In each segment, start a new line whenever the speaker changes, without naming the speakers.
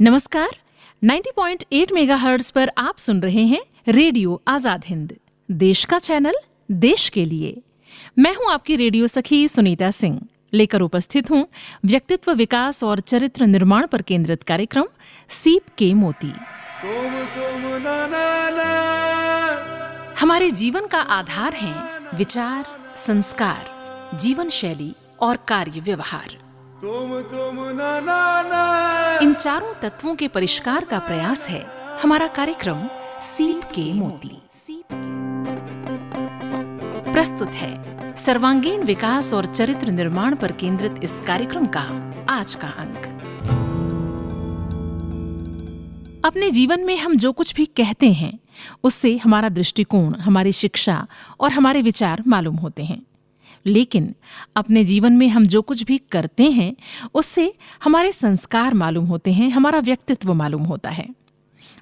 नमस्कार 90.8 मेगाहर्ट्ज पर आप सुन रहे हैं रेडियो आज़ाद हिंद, देश का चैनल, देश के लिए। मैं हूँ आपकी रेडियो सखी सुनीता सिंह। लेकर उपस्थित हूँ व्यक्तित्व विकास और चरित्र निर्माण पर केंद्रित कार्यक्रम, सीप के मोती।
तुम तुम ना ना ना
हमारे जीवन का आधार है विचार, संस्कार जीवन शैली और कार्य व्यवहार।
तुम तुम, ना ना ना।
इन चारों तत्वों के परिष्कार का प्रयास है। हमारा कार्यक्रम सीप के मोती। प्रस्तुत है सर्वांगीण विकास और चरित्र निर्माण पर केंद्रित इस कार्यक्रम का आज का अंक। अपने जीवन में हम जो कुछ भी कहते हैं, उससे हमारा दृष्टिकोण, हमारी शिक्षा और हमारे विचार मालूम होते हैं। लेकिन अपने जीवन में हम जो कुछ भी करते हैं, उससे हमारे संस्कार मालूम होते हैं, हमारा व्यक्तित्व मालूम होता है।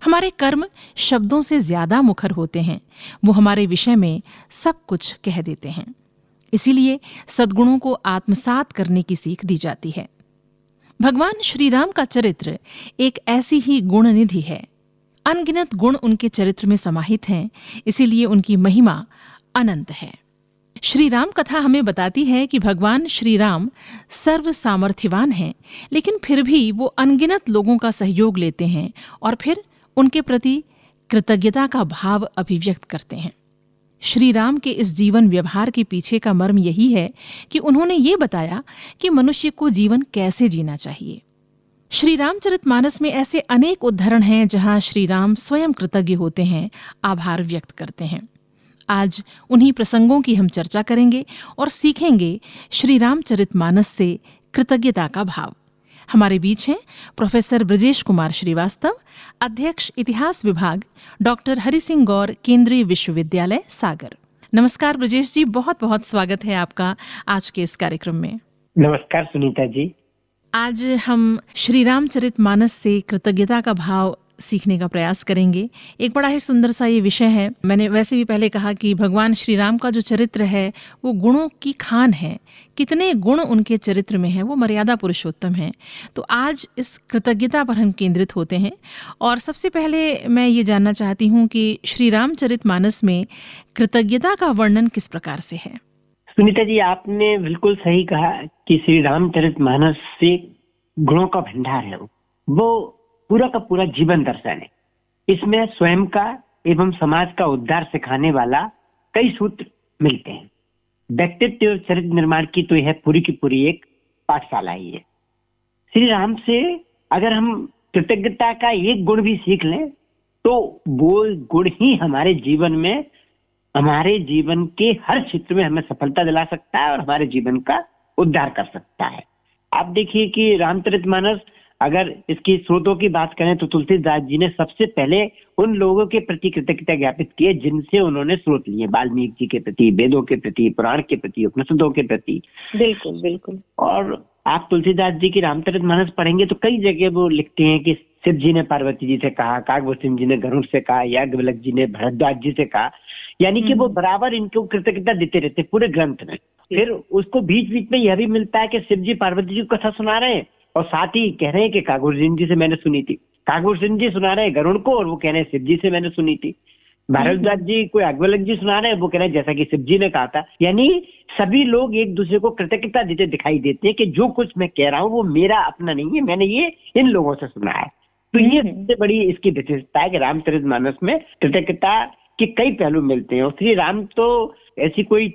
हमारे कर्म शब्दों से ज़्यादा मुखर होते हैं, वो हमारे विषय में सब कुछ कह देते हैं। इसीलिए सद्गुणों को आत्मसात करने की सीख दी जाती है। भगवान श्री राम का चरित्र एक ऐसी ही गुण निधि है। अनगिनत गुण उनके चरित्र में समाहित हैं, इसीलिए उनकी महिमा अनंत है। श्री राम कथा हमें बताती है कि भगवान श्री राम सर्व सामर्थ्यवान हैं, लेकिन फिर भी वो अनगिनत लोगों का सहयोग लेते हैं और फिर उनके प्रति कृतज्ञता का भाव अभिव्यक्त करते हैं। श्री राम के इस जीवन व्यवहार के पीछे का मर्म यही है कि उन्होंने ये बताया कि मनुष्य को जीवन कैसे जीना चाहिए। श्री रामचरितमानस में ऐसे अनेक उदाहरण हैं जहाँ श्री राम स्वयं कृतज्ञ होते हैं, आभार व्यक्त करते हैं। आज उन्हीं प्रसंगों की हम चर्चा करेंगे और सीखेंगे श्री रामचरितमानस से कृतज्ञता का भाव। हमारे बीच हैं प्रोफेसर ब्रजेश कुमार श्रीवास्तव अध्यक्ष इतिहास विभाग डॉक्टर हरि सिंह गौर केंद्रीय विश्वविद्यालय सागर। नमस्कार ब्रजेश जी बहुत बहुत स्वागत है आपका आज के इस कार्यक्रम में।
नमस्कार सुनीता जी।
आज हम श्री रामचरित मानस से कृतज्ञता का भाव सीखने का प्रयास करेंगे। एक बड़ा ही सुंदर सा ये विषय है। मैंने वैसे भी पहले कहा कि भगवान श्री राम का जो चरित्र है, वो गुणों की खान है। कितने गुण उनके चरित्र में है, वो मर्यादा पुरुषोत्तम है। तो आज इस कृतज्ञता पर हम केंद्रित होते हैं। और सबसे पहले मैं ये जानना चाहती हूँ कि श्री रामचरित मानस में कृतज्ञता का वर्णन किस प्रकार से है?
सुनीता जी, आपने बिल्कुल सही कहा कि श्री रामचरित मानस से गुणों का भंडार है। वो पूरा का पूरा जीवन दर्शन है इसमें स्वयं का एवं समाज का उद्धार सिखाने वाला कई सूत्र मिलते हैं। व्यक्तित्व और चरित्र निर्माण की तो यह पूरी की पूरी एक पाठशाला ही है। श्री राम से अगर हम कृतज्ञता का एक गुण भी सीख लें तो वो गुण ही हमारे जीवन में, हमारे जीवन के हर क्षेत्र में हमें सफलता दिला सकता है और हमारे जीवन का उद्धार कर सकता है। आप देखिए कि रामचरित मानस अगर इसकी स्रोतों की बात करें तो तुलसीदास जी ने सबसे पहले उन लोगों के प्रति कृतज्ञता ज्ञापित किए जिनसे उन्होंने स्रोत लिए वाल्मीकि जी के प्रति वेदों के प्रति पुराण के प्रति उपनिषदों के प्रति।
बिल्कुल बिल्कुल।
और आप तुलसीदास जी की रामचरित मानस पढ़ेंगे तो कई जगह वो लिखते हैं कि शिव जी ने पार्वती जी से कहा कागभूषण जी ने गरुड़ से कहा याज्ञवल्क जी ने भरद्वाज जी से कहा। यानी कि वो बराबर इनको कृतज्ञता देते रहते पूरे ग्रंथ में। फिर उसको बीच बीच में यह भी मिलता है कि शिव जी पार्वती जी को कथा सुना रहे हैं। और साथ ही कह रहे हैं कि कागुर सिंह जी से मैंने सुनी थी। कागुर सिंह जी सुना रहे हैं गरुड़ को और वो कह रहे हैं शिव जी से मैंने सुनी थी। भारद्वाज जी कोई अग्वलक जी सुना रहे हैं? वो कह रहे हैं जैसा कि शिव जी ने कहा था। यानी सभी लोग एक दूसरे को कृतज्ञता देते दिखाई देते हैं कि जो कुछ मैं कह रहा हूँ वो मेरा अपना नहीं है मैंने ये इन लोगों से सुना है। तो ये सबसे बड़ी इसकी विशेषता है कि रामचरित मानस में कृतज्ञता के कई पहलू मिलते हैं। और श्री राम तो ऐसी कोई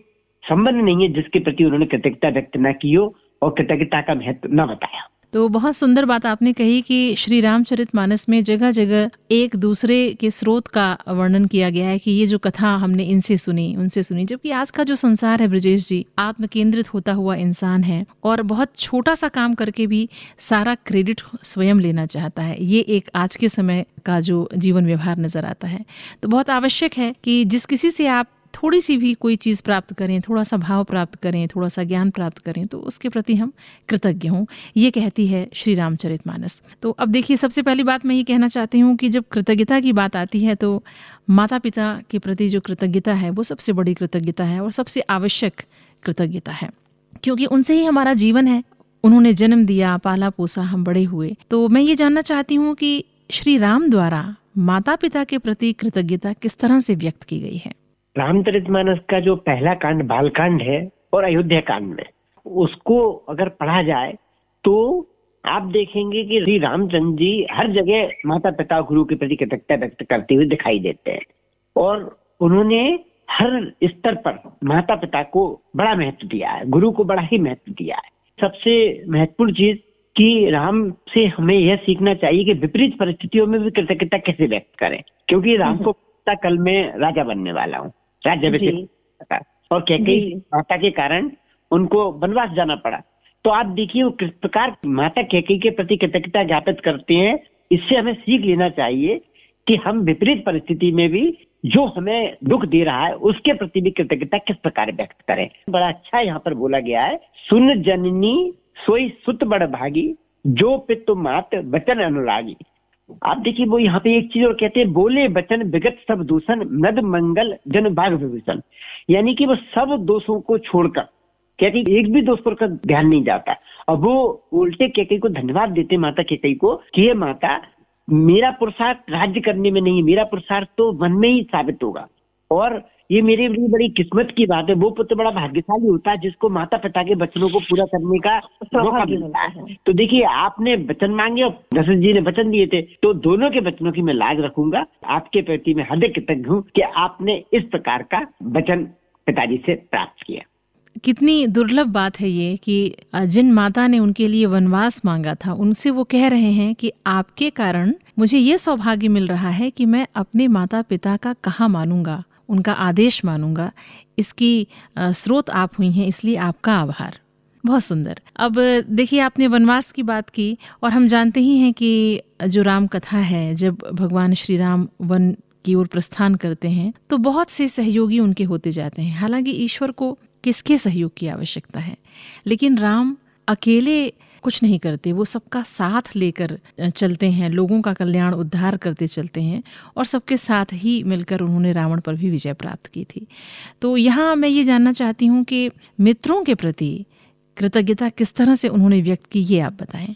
संबंध नहीं है जिसके प्रति उन्होंने कृतज्ञता व्यक्त न की हो और कृतज्ञता का महत्व न बताया
तो बहुत सुंदर बात आपने कही कि श्री रामचरित मानस में जगह जगह एक दूसरे के स्रोत का वर्णन किया गया है कि ये जो कथा हमने इनसे सुनी, उनसे सुनी। जबकि आज का जो संसार है ब्रजेश जी आत्म केंद्रित होता हुआ इंसान है और बहुत छोटा सा काम करके भी सारा क्रेडिट स्वयं लेना चाहता है। ये एक आज के समय का जो जीवन व्यवहार नज़र आता है। तो बहुत आवश्यक है कि जिस किसी से आप थोड़ी सी भी कोई चीज़ प्राप्त करें थोड़ा सा भाव प्राप्त करें थोड़ा सा ज्ञान प्राप्त करें तो उसके प्रति हम कृतज्ञ हों। ये कहती है श्री रामचरित मानस तो अब देखिए, सबसे पहली बात मैं ये कहना चाहती हूँ कि जब कृतज्ञता की बात आती है तो माता पिता के प्रति जो कृतज्ञता है, वो सबसे बड़ी कृतज्ञता है और सबसे आवश्यक कृतज्ञता है। क्योंकि उनसे ही हमारा जीवन है। उन्होंने जन्म दिया, पाला पोसा, हम बड़े हुए। तो मैं ये जानना चाहती हूँ कि श्री राम द्वारा माता पिता के प्रति कृतज्ञता किस तरह से व्यक्त की गई है?
रामचरितमानस का जो पहला कांड बालकांड है और अयोध्या कांड में उसको अगर पढ़ा जाए तो आप देखेंगे कि श्री रामचंद्र जी हर जगह माता पिता गुरु के प्रति कृतज्ञता व्यक्त करते हुए दिखाई देते हैं। और उन्होंने हर स्तर पर माता पिता को बड़ा महत्व दिया है गुरु को बड़ा ही महत्व दिया है। सबसे महत्वपूर्ण चीज़ कि राम से हमें यह सीखना चाहिए कि विपरीत परिस्थितियों में भी कृतज्ञता कैसे व्यक्त करें क्योंकि राम को कल मैं राजा बनने वाला हूँ। राज्य और कैकई माता के कारण उनको वनवास जाना पड़ा। तो आप देखिए वो किस प्रकार माता कैकई के प्रति कृतज्ञता ज्ञापित करते हैं इससे हमें सीख लेना चाहिए कि हम विपरीत परिस्थिति में भी जो हमें दुख दे रहा है उसके प्रति भी कृतज्ञता किस प्रकार व्यक्त करें। बड़ा अच्छा यहाँ पर बोला गया है सुन जननी सोई सुत बड़ भागी जो पितु मात वचन अनुरागी। आप देखिए, वो यहाँ पे एक चीज़ और कहते हैं, बोले बचन विगत सब दूषण, नद मंगल जन भाग विभूषण। यानी कि वो सब दोषों को छोड़कर, कहती एक भी दोष पर का ध्यान नहीं जाता। और वो उल्टे केकई को धन्यवाद देते माता केकई को, कि ये माता मेरा पुरुषार्थ राज्य करने में नहीं, मेरा पुरुषार्थ तो वन में ही साबित होगा। और ये मेरे लिए बड़ी किस्मत की बात है। वो पुत्र बड़ा भाग्यशाली होता है जिसको माता पिता के बचनों को पूरा करने का मौका मिलता है। तो देखिए आपने वचन मांगे और दशरथ जी ने वचन दिए थे। तो दोनों के वचनों की मैं लाज रखूँगा। आपके प्रति मैं हृदय कृतज्ञ हूँ कि आपने इस प्रकार का वचन पिताजी से प्राप्त किया।
कितनी दुर्लभ बात है ये कि जिन माता ने उनके लिए वनवास मांगा था उनसे वो कह रहे हैं कि आपके कारण मुझे ये सौभाग्य मिल रहा है कि मैं अपने माता पिता का कहाँ मानूँगा। उनका आदेश मानूँगा। इसकी स्रोत आप हुई हैं, इसलिए आपका आभार। बहुत सुंदर। अब, देखिए, आपने वनवास की बात की और हम जानते ही हैं कि जो राम कथा है, जब भगवान श्री राम वन की ओर प्रस्थान करते हैं तो बहुत से सहयोगी उनके होते जाते हैं। हालाँकि ईश्वर को किसके सहयोग की आवश्यकता है? लेकिन राम अकेले कुछ नहीं करते वो सबका साथ लेकर चलते हैं लोगों का कल्याण उद्धार करते चलते हैं और सबके साथ ही मिलकर उन्होंने रावण पर भी विजय प्राप्त की थी। तो यहाँ मैं ये जानना चाहती हूँ कि मित्रों के प्रति कृतज्ञता किस तरह से उन्होंने व्यक्त की ये आप बताएँ।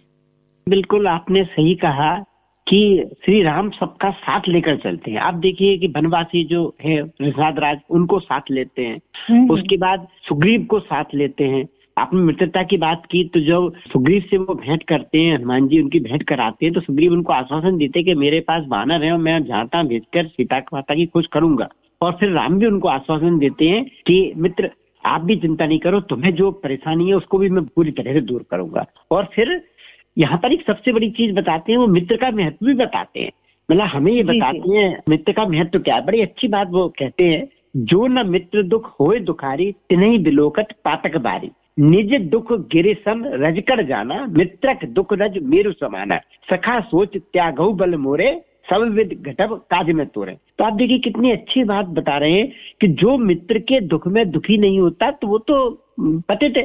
बिल्कुल आपने सही कहा कि श्री राम सबका साथ लेकर चलते हैं। आप देखिए कि बनवासी जो है प्रसाद राज उनको साथ लेते हैं। हम्म। उसके बाद सुग्रीव को साथ लेते हैं। आपने मित्रता की बात की तो जब सुग्रीव से वो भेंट करते हैं हनुमान जी उनकी भेंट कराते हैं तो सुग्रीव उनको आश्वासन देते हैं कि मेरे पास बानर है और मैं जाता भेजकर सीता माता की खोज करूँगा। और फिर राम भी उनको आश्वासन देते हैं कि मित्र आप भी चिंता नहीं करो तुम्हें जो परेशानी है उसको भी मैं पूरी तरह से दूर करूँगा। और फिर यहाँ पर एक सबसे बड़ी चीज़ बताते हैं वो मित्र का महत्व भी बताते हैं। मतलब हमें ये बताते हैं मित्र का महत्व क्या है? बड़ी अच्छी बात वो कहते हैं जो न मित्र दुख होए दुखारी तिनही बिलोकत पातक बारी। निज दुख गिरे सम रजकर जाना मित्रक दुख रज मेरु समाना। सखा सोच त्याग बल मोरे सब विद घटब काज में तोरे। तो आप देखिए कितनी अच्छी बात बता रहे हैं कि जो मित्र के दुख में दुखी नहीं होता तो वो तो पते थे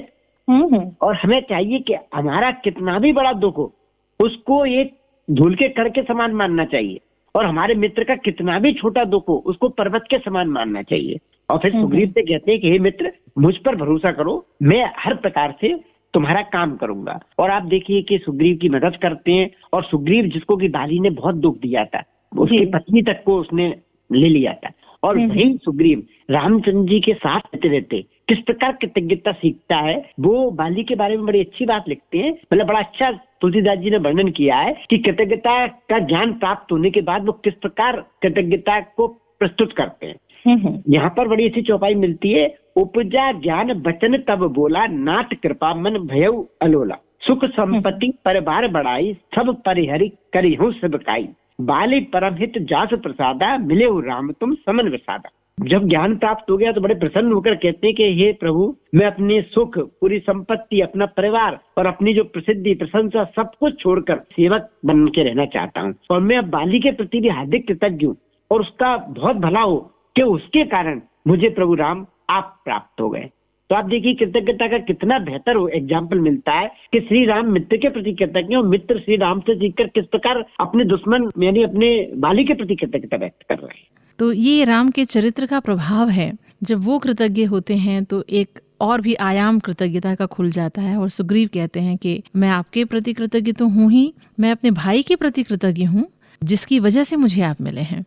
हम्म, हम्म। और हमें चाहिए कि हमारा कितना भी बड़ा दुख हो उसको एक धूल के कड़ के समान मानना चाहिए। और हमारे मित्र का कितना भी छोटा दुख हो उसको पर्वत के समान मानना चाहिए। और फिर हम्म, सुग्रीव से कहते हैं कि हे मित्र मुझ पर भरोसा करो मैं हर प्रकार से तुम्हारा काम करूँगा। और आप देखिए कि सुग्रीव की मदद करते हैं और सुग्रीव जिसको कि बाली ने बहुत दुख दिया था उसकी पत्नी तक को उसने ले लिया था। और वही सुग्रीव रामचंद्र जी के साथ रहते रहते किस प्रकार कृतज्ञता सीखता है वो बाली के बारे में बड़ी अच्छी बात लिखते हैं। मतलब बड़ा अच्छा तुलसीदास जी ने वर्णन किया है कि कृतज्ञता का ज्ञान प्राप्त होने के बाद वो किस प्रकार कृतज्ञता को प्रस्तुत करते हैं। हम्म, हम्म। यहाँ पर बड़ी अच्छी चौपाई मिलती है उपजा ज्ञान बचन तब बोला नाथ कृपा मन भय अलोला। सुख संपत्ति पर बार बढ़ाई सब परिहरी करी हूँ सब काई। बाली परमहित जास प्रसादा मिले राम तुम समन विसादा। जब ज्ञान प्राप्त हो गया तो बड़े प्रसन्न होकर कहते हैं कि हे प्रभु मैं अपने सुख पूरी संपत्ति अपना परिवार और अपनी जो प्रसिद्धि प्रशंसा सब कुछ छोड़कर सेवक बन के रहना चाहता हूँ। और मैं अब बाली के प्रति भी हार्दिक कृतज्ञ हूँ और उसका बहुत भला हो। कि उसके कारण मुझे प्रभु राम आप प्राप्त हो गए। तो आप देखिए कृतज्ञता का कितना बेहतर एग्ज़ाम्पल मिलता है कि श्री राम मित्र के प्रति कृतज्ञ और मित्र श्री राम से सीखकर किस प्रकार अपने दुश्मन, यानी अपने बाली के प्रति कृतज्ञता व्यक्त कर रहे हैं।
तो ये राम के चरित्र का प्रभाव है। जब वो कृतज्ञ होते हैं तो एक और भी आयाम कृतज्ञता का खुल जाता है और सुग्रीव कहते हैं कि मैं आपके प्रति कृतज्ञ तो हूँ ही, मैं अपने भाई के प्रति कृतज्ञ हूँ, जिसकी वजह से मुझे आप मिले हैं।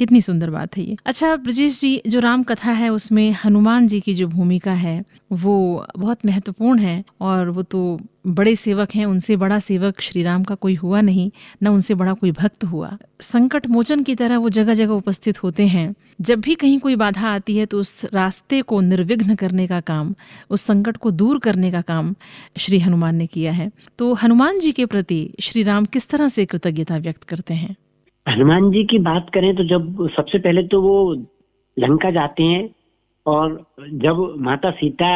कितनी सुंदर बात है ये। अच्छा ब्रजेश जी, जो राम कथा है, उसमें हनुमान जी की जो भूमिका है, वो बहुत महत्वपूर्ण है और वो तो बड़े सेवक हैं, उनसे बड़ा सेवक श्री राम का कोई हुआ नहीं, न उनसे बड़ा कोई भक्त हुआ। संकट मोचन की तरह वो जगह जगह उपस्थित होते हैं। जब भी कहीं कोई बाधा आती है तो उस रास्ते को निर्विघ्न करने का काम, उस संकट को दूर करने का काम श्री हनुमान ने किया है। तो हनुमान जी के प्रति श्री राम किस तरह से कृतज्ञता व्यक्त करते हैं?
हनुमान जी की बात करें तो जब सबसे पहले तो वो लंका जाते हैं और जब माता सीता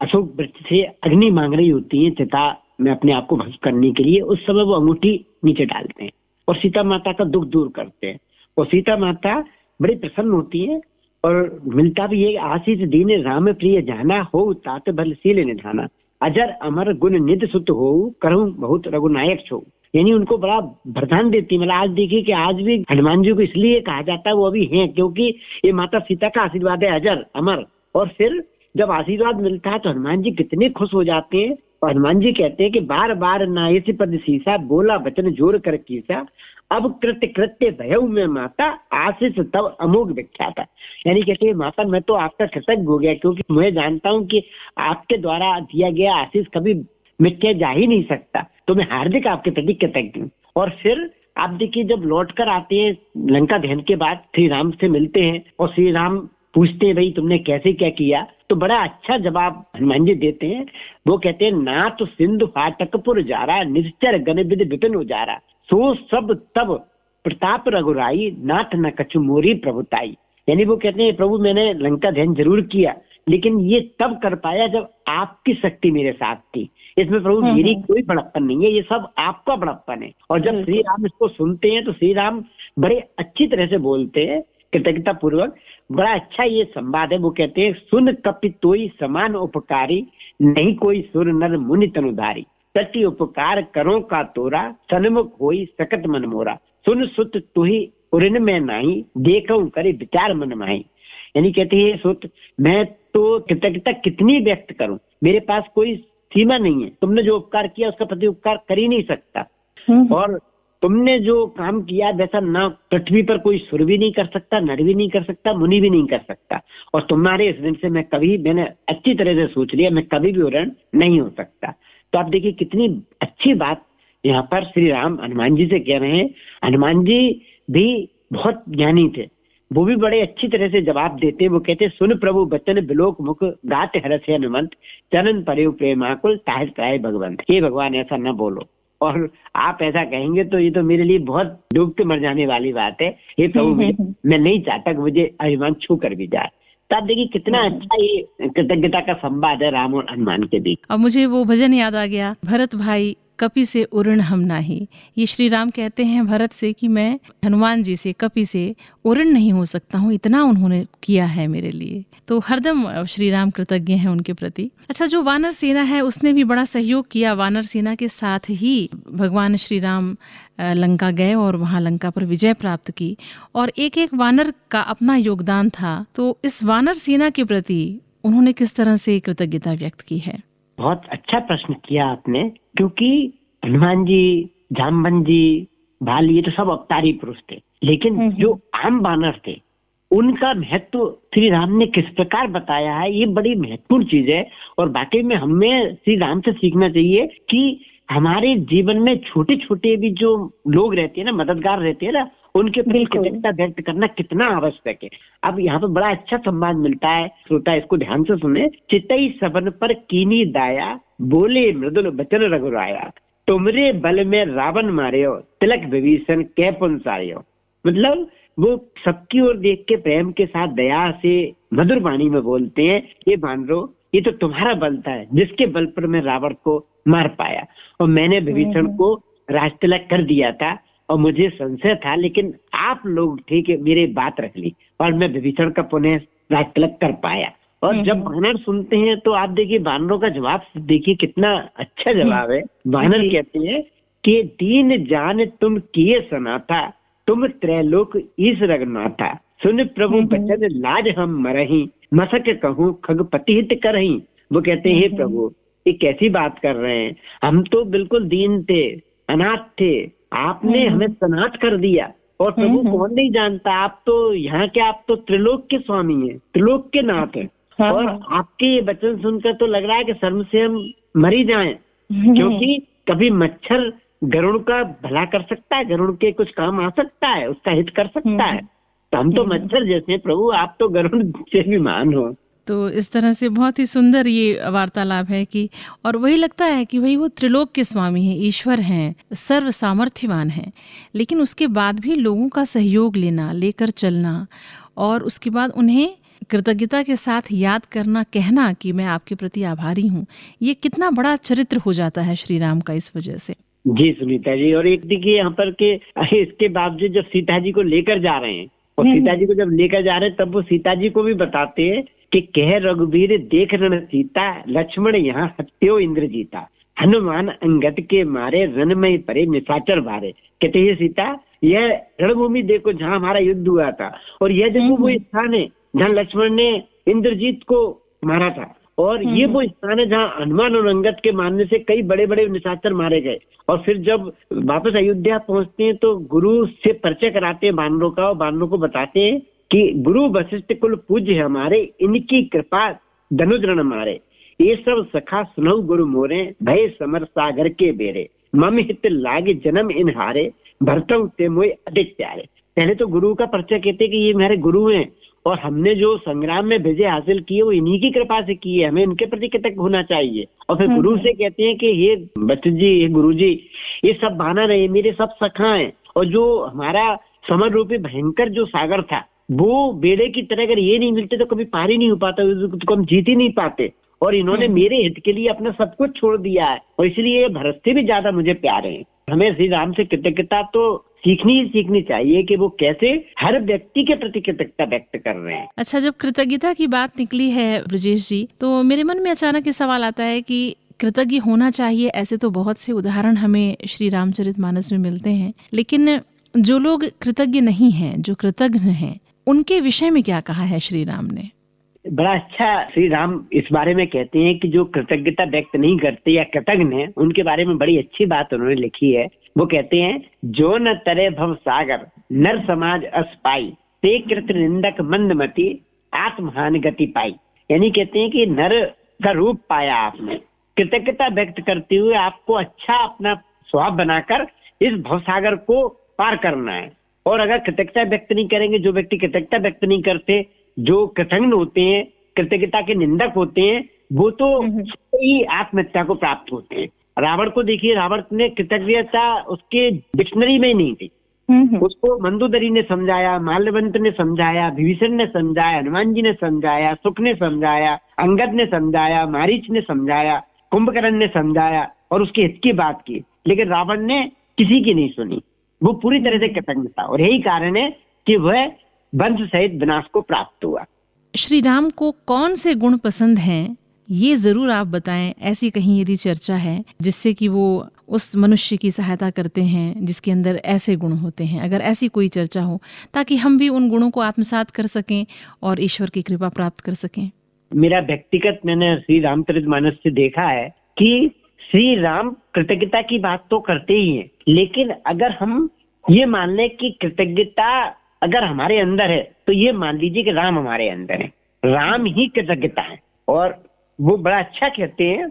अशोक वृक्ष से अग्नि मांग रही होती है चिता में अपने आप को भस्म करने के लिए, उस समय वो अंगूठी नीचे डालते हैं और सीता माता का दुख दूर करते हैं। और सीता माता बड़ी प्रसन्न होती है और मिलता भी ये आशीष दीन राम प्रिय जाना हो, तात बल सील निधाना। अजर अमर गुण निध सुत हो करूँ बहुत रघुनायक छो। यानी उनको बड़ा वरदान देती मतलब आज देखिए कि आज भी हनुमान जी को इसलिए कहा जाता है, वो अभी हैं, क्योंकि ये माता सीता का आशीर्वाद है, अजर, अमर। और फिर जब आशीर्वाद मिलता है तो हनुमान जी कितने खुश हो जाते हैं। और हनुमान जी कहते हैं कि बार बार ना नायसी पद सीसा, बोला वचन ज़ोर कर कीसा। अब कृत्य कृत्य भय में माता, आशीष तब अमोघ विख्यात। यानी कहते हैं, माता, मैं तो आपका कृतज्ञ हो गया, क्योंकि मैं जानता हूँ कि आपके द्वारा दिया गया आशीष कभी मिट्टिया जा ही नहीं सकता। तो मैं हार्दिक आपके प्रति कृतज्ञ हूँ। और फिर आप देखिए, जब लौट कर आते हैं लंका दहन के बाद श्री राम से मिलते हैं और श्री राम पूछते हैं, भाई, तुमने कैसे क्या किया? तो बड़ा अच्छा जवाब हनुमान जी देते हैं। वो कहते हैं, ना तो सिंधु फाटकपुर जा रहा निश्चर गण विद विपिन हो जा रहा सो सब तब प्रताप रघुराई, नाथ न कछु मोरी प्रभुताई। यानी वो कहते हैं, प्रभु, मैंने लंका ध्यान ज़रूर किया। लेकिन ये तब कर पाया जब आपकी शक्ति मेरे साथ थी। इसमें प्रभु
हम्म,
मेरी
हम्म।
कोई बड़प्पन नहीं है ये सब आपका बड़प्पन है। और जब श्री राम इसको सुनते हैं तो श्री राम बड़े अच्छी तरह से बोलते हैं कृतज्ञता पूर्वक बड़ा अच्छा ये संवाद है। वो कहते हैं सुन कपि तोई समान उपकारी नहीं कोई सुर नर मुनि तनुधारी। सटी उपकार करो का तोरा सन्मुख होई सकत मन मोरा। सुन सुत तुही उरिन में नाही देखो करे विचार मन माही। यानी कहते हैं सुत मैं तो कृतज्ञता कितनी व्यक्त करूँ? मेरे पास कोई सीमा नहीं है। तुमने जो उपकार किया उसका प्रति उपकार कर ही नहीं सकता।
हम्म,
और तुमने जो काम किया वैसा ना पृथ्वी पर कोई सुर भी नहीं कर सकता नर भी नहीं कर सकता मुनि भी नहीं कर सकता। और तुम्हारे इस दिन से मैं कभी मैंने अच्छी तरह से सोच लिया मैं कभी भी उड़न नहीं हो सकता। तो आप देखिए कितनी अच्छी बात यहाँ पर श्री राम हनुमान जी से कह रहे हैं। हनुमान जी भी बहुत ज्ञानी थे। वो भी बड़े अच्छी तरह से जवाब देते वो कहते सुन प्रभु बचन बिलोक मुख गात हरस हनुमंत चरण परे प्रेमाकुल ताहिर त्राय भगवंत। हे भगवान ऐसा न बोलो। और आप ऐसा कहेंगे तो ये तो मेरे लिए बहुत डूब के मर जाने वाली बात है। हे प्रभु मैं नहीं चाहता कि मुझे अभिमान छू कर भी जाए। तो आप देखिए कितना अच्छा ये कृतज्ञता का संवाद है राम और हनुमान के बीच।
अब मुझे वो भजन याद आ गया भरत भाई कपि से उरण हम नाही। ये श्री राम कहते हैं भरत से कि मैं हनुमान जी से कपि से उरण नहीं हो सकता हूँ, इतना उन्होंने किया है मेरे लिए। तो हरदम श्री राम कृतज्ञ हैं उनके प्रति। अच्छा जो वानर सेना है, उसने भी बड़ा सहयोग किया। वानर सेना के साथ ही भगवान श्री राम लंका गए और वहाँ लंका पर विजय प्राप्त की। और एक एक वानर का अपना योगदान था। तो इस वानर सेना के प्रति उन्होंने किस तरह से कृतज्ञता व्यक्त की है?
बहुत अच्छा प्रश्न किया आपने। क्योंकि हनुमान जी जामबन जी भाल ये तो सब अवतारी पुरुष थे। लेकिन। जो आम बानर थे उनका महत्व श्री राम ने किस प्रकार बताया है ये बड़ी महत्वपूर्ण चीज़ है। और बाकी में हमें श्री राम से सीखना चाहिए कि हमारे जीवन में छोटे छोटे भी जो लोग रहते हैं ना मददगार रहते हैं ना उनके प्रति कृतज्ञता व्यक्त करना कितना आवश्यक है। अब यहाँ पे बड़ा अच्छा संवाद मिलता है श्रोता इसको ध्यान से सुने चितई सबन पर कीनी दाया बोले मृदुल बचन रघुराया तुमरे बल में रावण मारियो तिलक विभीषण कै पुन सारियो मतलब वो सबकी ओर देख के प्रेम के साथ दया से मधुर वाणी में बोलते हैं ये लो ये तो तुम्हारा बल था जिसके बल पर मैं रावण को मार पाया। और मैंने विभीषण को राज तिलक कर दिया था और मुझे संशय था लेकिन आप लोग ठीक है मेरी बात रख ली और मैं विभीषण का पुनः राज तिलक कर पाया। और
हम्म,
जब
हम्म।
बानर सुनते हैं तो आप देखिए बानरों का जवाब देखिए कितना अच्छा जवाब है। बानर कहते हैं कि दीन जान तुम किए सनाथा तुम त्रैलोक ईस रघुनाथा सुन प्रभु
हम्म,
बचन लाज हम मरही मसक कहूँ खगपति हित करही। वो कहते हैं हे प्रभु ये कैसी बात कर रहे हैं? हम तो बिल्कुल दीन थे अनाथ थे। आपने हमें सनाथ कर दिया। और प्रभु कौन नहीं जानता? आप तो यहाँ के आप तो त्रिलोक के स्वामी हैं त्रिलोक के नाथ हैं।
हाँ,
और
हाँ।
आपके ये वचन सुनकर तो लग रहा है कि शर्म से हम मरी जाएँ क्योंकि कभी मच्छर गरुड़ का भला कर सकता है गरुड़ के कुछ काम आ सकता है उसका हित कर सकता है। तो हम तो मच्छर जैसे प्रभु आप तो गरुड़ से भी मान हो।
तो इस तरह से बहुत ही सुंदर ये वार्तालाप है कि और वही लगता है कि भाई वो त्रिलोक के स्वामी हैं ईश्वर हैं सर्व सामर्थ्यवान हैं। लेकिन उसके बाद भी लोगों का सहयोग लेना लेकर चलना और उसके बाद उन्हें कृतज्ञता के साथ याद करना कहना कि मैं आपके प्रति आभारी हूँ ये कितना बड़ा चरित्र हो जाता है श्री राम का इस वजह से।
जी सुनीता जी और एक देखिए यहाँ पर के इसके बावजूद जब सीता जी को लेकर जा रहे हैं और सीता जी को जब लेकर जा रहे हैं तब वो सीता जी को भी बताते हैं कि कह रघुवीर देख रण सीता लक्ष्मण यहाँ हत्यो इंद्र जीता हनुमान अंगद के मारे रण में परे निशाचर भारे कहते हैं सीता यह रणभूमि देखो जहाँ हमारा युद्ध हुआ था और यह देखो वो स्थान है जहाँ लक्ष्मण ने इंद्रजीत को मारा था। और ये वो स्थान है जहाँ हनुमान और अंगद के मारने से कई बड़े बड़े निशाचर मारे गए। और फिर जब वापस अयोध्या पहुँचते हैं तो गुरु से परिचय कराते हैं बानरों का और बानरों को बताते हैं कि गुरु वशिष्ठ कुल पूज्य है हमारे इनकी कृपा धनुज रण मारे। ये सब सखा सुनऊ गुरु मोरे भय समर सागर के बेरे। मम हित लागे जन्म इन हारे भरतऊ ते मोय अधिक प्यारे। पहले तो गुरु का परिचय कहते कि ये मेरे गुरु हैं। और हमने जो संग्राम में विजय हासिल की है वो इन्हीं की कृपा से की है हमें इनके प्रति कृतज्ञ होना चाहिए। और फिर गुरु से कहते हैं कि ये बच्चे जी ये गुरु जी ये सब बहाना रहे मेरे सब सखा है। और जो हमारा समर रूपी भयंकर जो सागर था वो बेड़े की तरह अगर ये नहीं मिलते तो कभी पार ही नहीं हो पाता तो हम जीत ही नहीं पाते। और इन्होंने मेरे हित के लिए अपना सब कुछ छोड़ दिया है। और इसलिए ये भरत से भी ज़्यादा मुझे प्यारे हैं। हमें श्री राम से कृतज्ञता तो सीखनी ही सीखनी चाहिए कि वो कैसे हर व्यक्ति के प्रति कृतज्ञता व्यक्त कर रहे हैं।
अच्छा जब कृतज्ञता की बात निकली है ब्रजेश जी तो मेरे मन में अचानक ये सवाल आता है कि कृतज्ञ होना चाहिए ऐसे तो बहुत से उदाहरण हमें श्री रामचरित मानस में मिलते हैं लेकिन जो लोग कृतज्ञ नहीं हैं जो कृतज्ञ हैं उनके विषय में क्या कहा है श्री राम ने?
बड़ा अच्छा श्री राम इस बारे में कहते हैं कि जो कृतज्ञता व्यक्त नहीं करते या कृतज्ञ हैं उनके बारे में बड़ी अच्छी बात उन्होंने लिखी है। वो कहते हैं जो न तरे भव सागर नर समाज अस्पाई ते कृत निंदक मंदमती आत्महान गति पाई। यानी कहते हैं कि नर का रूप पाया आपने। कृतज्ञता व्यक्त करते हुए आपको अच्छा अपना स्वभाव बनाकर इस भवसागर को पार करना है। और अगर कृतज्ञता व्यक्त नहीं करेंगे जो व्यक्ति कृतज्ञता व्यक्त नहीं करते जो कृतज्ञ होते हैं कृतज्ञता के निंदक होते हैं वो तो ही आत्महत्या को प्राप्त होते हैं। रावण को देखिए रावण ने कृतज्ञता उसके डिक्शनरी में ही नहीं थी। उसको मंदोदरी ने समझाया माल्यवंत ने समझाया विभीषण ने समझाया हनुमान जी ने समझाया सुख ने समझाया अंगद ने समझाया मारीच ने समझाया कुंभकर्ण ने समझाया और उसके हित की बात की। लेकिन रावण ने किसी की नहीं सुनी। वो पूरी तरह से कृतज्ञ था और यही कारण है कि वह वंश सहित विनाश को प्राप्त हुआ।
श्री राम को कौन से गुण पसंद हैं? ये ज़रूर आप बताएँ, ऐसी कहीं यदि चर्चा है जिससे कि वो उस मनुष्य की सहायता करते हैं, जिसके अंदर ऐसे गुण होते हैं। अगर ऐसी कोई चर्चा हो, ताकि हम भी उन गुणों को आत्मसात कर सकें और ईश्वर की कृपा प्राप्त कर सकें।
मेरा व्यक्तिगत मैंने श्री रामचरित मानस से देखा है कि श्री राम कृतज्ञता की बात तो करते ही हैं, लेकिन अगर हम ये मान लें कि कृतज्ञता अगर हमारे अंदर है तो ये मान लीजिए कि राम हमारे अंदर है। राम ही कृतज्ञता है। और वो बड़ा अच्छा कहते हैं,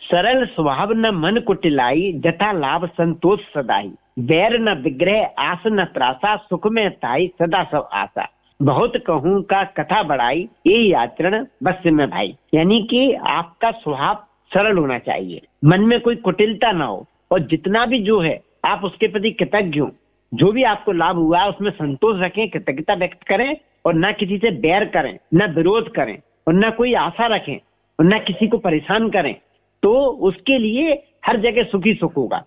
सरल स्वभाव न मन कुटिलाई, जथा लाभ संतोष सदाई। बैर न विग्रह, आस न त्रासा, सुख में ताई सदा सब आशा। बहुत कहूँ का कथा बढ़ाई यही आचरण बस में भाई। यानी कि आपका स्वभाव सरल होना चाहिए। मन में कोई कुटिलता ना हो, और जितना भी जो है, आप उसके प्रति कृतज्ञ हो। जो भी आपको लाभ हुआ, उसमें संतोष रखें, कृतज्ञता व्यक्त करें, और न किसी से बैर करें, न विरोध करें, और न कोई आशा रखें। न किसी को परेशान करें तो उसके लिए हर जगह सुखी सुख होगा।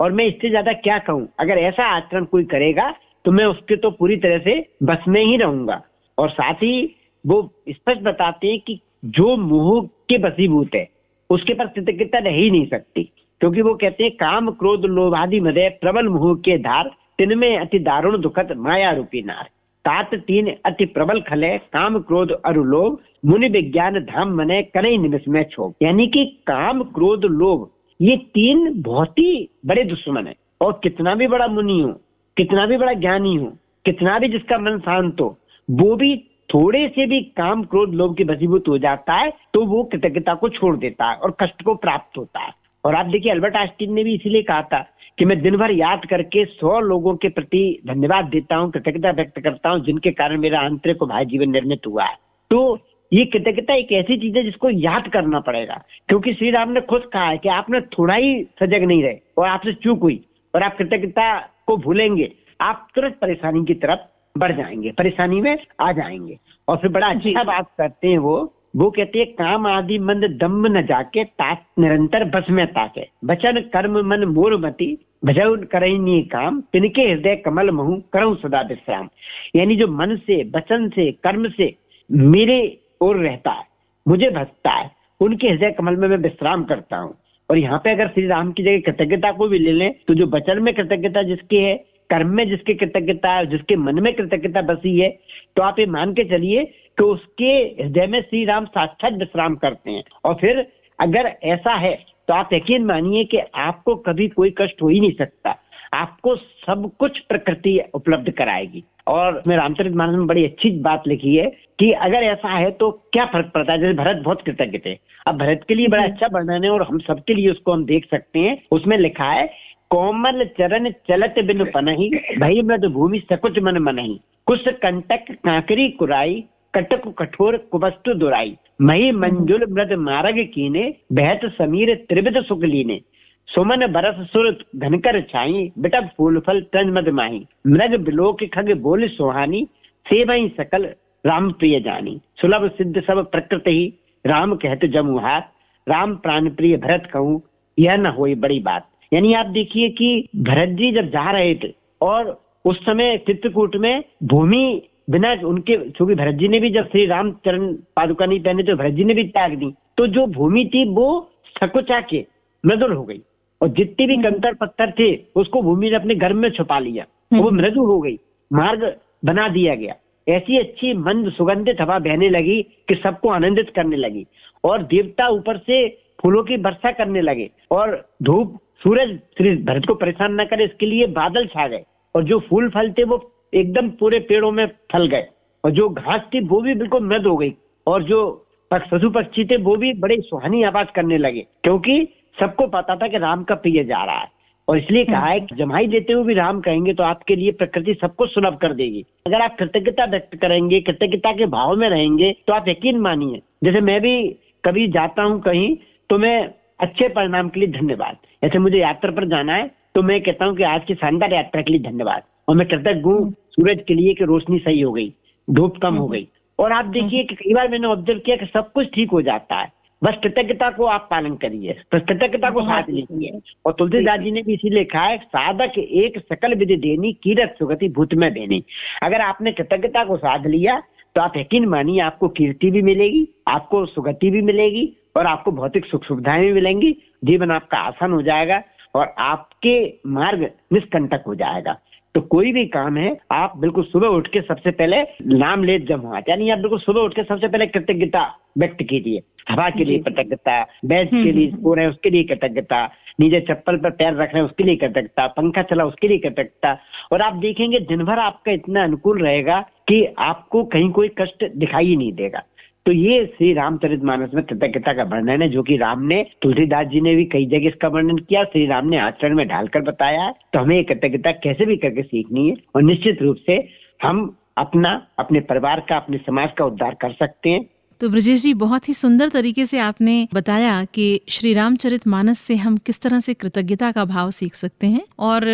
और मैं इससे ज़्यादा क्या कहूँ? अगर ऐसा आचरण कोई करेगा तो मैं उसके तो पूरी तरह से बस में ही रहूँगा। और साथ ही वो स्पष्ट बताते हैं कि जो मोह के बसीभूत है, उसके पास कृतज्ञता रह ही नहीं सकती। क्योंकि वो कहते हैं, काम, क्रोध, लोभादि, मदय, प्रबल मोह के धार, तिनमें अति दारुण, दुखद माया रूपी नार। तात तीन अति प्रबल खले, काम क्रोध अरु लोभ मुनि विज्ञान धाम मने करे निमिष में छो यानी कि काम क्रोध लोभ ये तीन बहुत ही बड़े दुश्मन है। और कितना भी बड़ा मुनि हो, कितना भी बड़ा ज्ञानी हो, कितना भी जिसका मन शांत हो, वो भी थोड़े से भी काम क्रोध लोभ के वसीभूत हो जाता है तो वो कृतज्ञता को छोड़ देता है और कष्ट को प्राप्त होता है। और आप देखिए, अल्बर्ट आस्टिन ने भी इसीलिए कहा था कि मैं दिन भर याद करके सौ लोगों के प्रति धन्यवाद देता हूँ कृतज्ञता व्यक्त करता हूँ जिनके कारण मेरा आंतरिक भाई जीवन निर्मित हुआ है। तो ये कृतज्ञता एक ऐसी चीज़ है जिसको याद करना पड़ेगा क्योंकि श्री राम ने खुद कहा है कि आपने थोड़ा ही सजग नहीं रहे और आपसे चूक हुई और आप कृतज्ञता को भूलेंगे आप तुरंत परेशानी की तरफ़ बढ़ जाएँगे परेशानी में आ जाएँगे। और फिर बड़ा अच्छा बात करते हैं वो वो कहते हैं, काम आदि मंद दम्ब न जाके ताक निरंतर बस में ताके। वचन कर्म, मन, मोर मती, भजन करनी काम, तिनके हृदय कमल महू, करूँ सदा विश्राम। यानी जो मन से, वचन से, कर्म से मेरे ओर रहता है, मुझे भसता है, उनके हृदय कमल में मैं विश्राम करता हूँ। और यहाँ पे अगर श्री राम की जगह कृतज्ञता को भी ले लें तो जो वचन में कृतज्ञता जिसकी है, कर्म में जिसकी कृतज्ञता है, जिसके मन में कृतज्ञता बसी है तो आप ये मान के चलिए कि उसके हृदय में श्री राम साक्षात विश्राम करते हैं। और फिर अगर ऐसा है तो आप यकीन मानिए कि आपको कभी कोई कष्ट हो ही नहीं सकता। आपको सब कुछ प्रकृति उपलब्ध कराएगी। और मैं रामचरित मानस में बड़ी अच्छी बात लिखी है कि अगर ऐसा है तो क्या फ़र्क पड़ता है? जैसे भरत बहुत कृतज्ञ थे। अब भरत के लिए बड़ा अच्छा वर्णन है और हम सबके लिए उसको हम देख सकते हैं। उसमें लिखा है कोमल चरण चलत बिन पनही भई मृद भूमि सकुच मन मनही। कुछ कंटक कांकरी कुराई कटक कठोर कुवस्तु दुराई। मही मंजुल मृद मारग कीने, बहत समीर त्रिविध सुख लीने। सुमन बरस सुर घनकर छाई बिटब फूल फल तंज मद माही। मृग बिलोक खग बोल सुहानी से वही सकल राम प्रिय जानी। सुलभ सिद्ध सब प्रकृति ही, राम कहत जमुहार राम प्राण प्रिय भरत कहूँ, यह न हो बड़ी बात। यानी आप देखिए कि भरत जी जब जा रहे थे, और उस समय चित्रकूट में भूमि बिना उनके चूँकि भरत जी ने भी जब श्री राम चरण पादुका नहीं पहने तो भरत जी ने भी त्याग दी। तो जो भूमि थी वो सकुचा के मृदुल हो गई। और जितने भी हम्म। कंकर पत्थर थे उसको भूमि ने अपने घर में छुपा लिया। वो हम्म। मृदु हो गई। मार्ग बना दिया गया। ऐसी अच्छी मंद सुगंधित हवा बहने लगी कि सबको आनंदित करने लगी। और देवता ऊपर से फूलों की वर्षा करने लगे। और धूप सूरज श्री भरत को परेशान न करे इसके लिए बादल छा गए। और जो फूल फल थे वो एकदम पूरे पेड़ों में फल गए। और जो घास थी वो भी बिल्कुल मृद हो गई। और जो पशु पक्षी थे वो भी बड़े सुहानी आवाज़ करने लगे क्योंकि सबको पता था कि राम का प्रिय जा रहा है। और इसलिए कहा है कि जमाई देते हुए भी राम कहेंगे तो आपके लिए प्रकृति सबको सुलभ कर देगी। अगर आप कृतज्ञता व्यक्त करेंगे कृतज्ञता के भाव में रहेंगे तो आप यकीन मानिए जैसे मैं भी कभी जाता हूँ कहीं तो मैं अच्छे परिणाम के लिए धन्यवाद। ऐसे मुझे यात्रा पर जाना है तो मैं कहता हूँ कि आज की शानदार यात्रा के लिए धन्यवाद। और मैं कृतज्ञ हूँ सूरज के लिए कि रोशनी सही हो गई धूप कम हो हम्म। गई। और आप देखिए कि कई बार मैंने ऑब्ज़र्व किया कि सब कुछ ठीक हो जाता है। बस कृतज्ञता को आप पालन करिए बस कृतज्ञता को साथ लीजिए। और तुलसीदास जी ने भी इसी लिखा है साधक एक सकल विधि देनी कीरत सुगति भूत में देनी। अगर आपने कृतज्ञता को साध लिया तो आप यकीन मानिए आपको कीर्ति भी मिलेगी आपको सुगति भी मिलेगी और आपको भौतिक सुख सुविधाएँ भी मिलेंगी। जीवन आपका आसान हो जाएगा और आपके मार्ग निष्कंटक हो जाएगा। तो कोई भी काम है आप बिल्कुल सुबह उठ के सबसे पहले नाम ले जमात। यानी आप बिल्कुल सुबह उठ के सबसे पहले कृतज्ञता व्यक्त कीजिए। हवा के लिए कृतज्ञता बैच के लिए सो रहे उसके लिए कृतज्ञता नीचे चप्पल पर पैर रख रहे हैं उसके लिए कृतज्ञता पंखा चला उसके लिए कृतज्ञता। और आप देखेंगे दिन भर आपका इतना अनुकूल रहेगा कि आपको कहीं कोई कष्ट दिखाई नहीं देगा। तो ये श्री रामचरित मानस में कृतज्ञता का वर्णन है, जो कि राम ने, तुलसीदास जी ने भी कई जगह इसका वर्णन किया, श्री राम ने आचरण में ढालकर बताया तो हमें कृतज्ञता कैसे भी करके सीखनी है, और निश्चित रूप से हम अपना, अपने परिवार का, अपने समाज का उद्धार कर सकते हैं।
तो ब्रजेश जी, बहुत ही सुंदर तरीके से आपने बताया कि श्री रामचरित मानस से हम किस तरह से कृतज्ञता का भाव सीख सकते हैं, और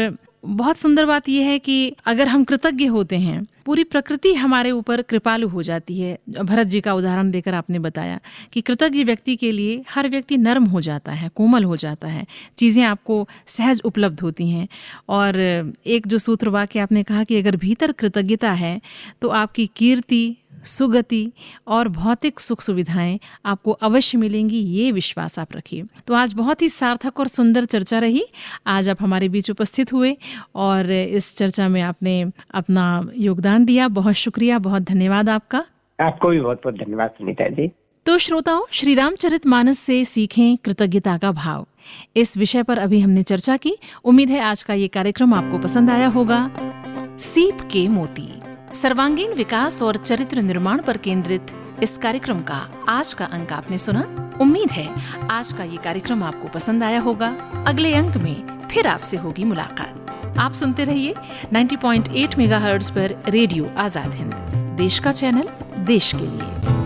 बहुत सुंदर बात यह है कि अगर हम कृतज्ञ होते हैं, पूरी प्रकृति हमारे ऊपर कृपालु हो जाती है। भरत जी का उदाहरण देकर आपने बताया कि कृतज्ञ व्यक्ति के लिए हर व्यक्ति नर्म हो जाता है, कोमल हो जाता है। चीज़ें आपको सहज उपलब्ध होती हैं। और एक जो सूत्र वाक्य आपने कहा कि अगर भीतर कृतज्ञता है तो आपकी कीर्ति सुगति और भौतिक सुख सुविधाएँ आपको अवश्य मिलेंगी ये विश्वास आप रखिए। तो आज बहुत ही सार्थक और सुंदर चर्चा रही। आज आप हमारे बीच उपस्थित हुए और इस चर्चा में आपने अपना योगदान दिया। बहुत शुक्रिया बहुत धन्यवाद आपका।
आपको भी बहुत बहुत धन्यवाद सुनीता जी।
तो श्रोताओं श्री रामचरित मानस से सीखें कृतज्ञता का भाव। इस विषय पर अभी हमने चर्चा की। उम्मीद है आज का ये कार्यक्रम आपको पसंद आया होगा। सीप के मोती। सर्वांगीण विकास और चरित्र निर्माण पर केंद्रित इस कार्यक्रम का आज का अंक आपने सुना। उम्मीद है आज का ये कार्यक्रम आपको पसंद आया होगा। अगले अंक में फिर आपसे होगी मुलाकात। आप सुनते रहिए 90.8 मेगाहर्ट्ज पर रेडियो आज़ाद हिंद, देश का चैनल, देश के लिए।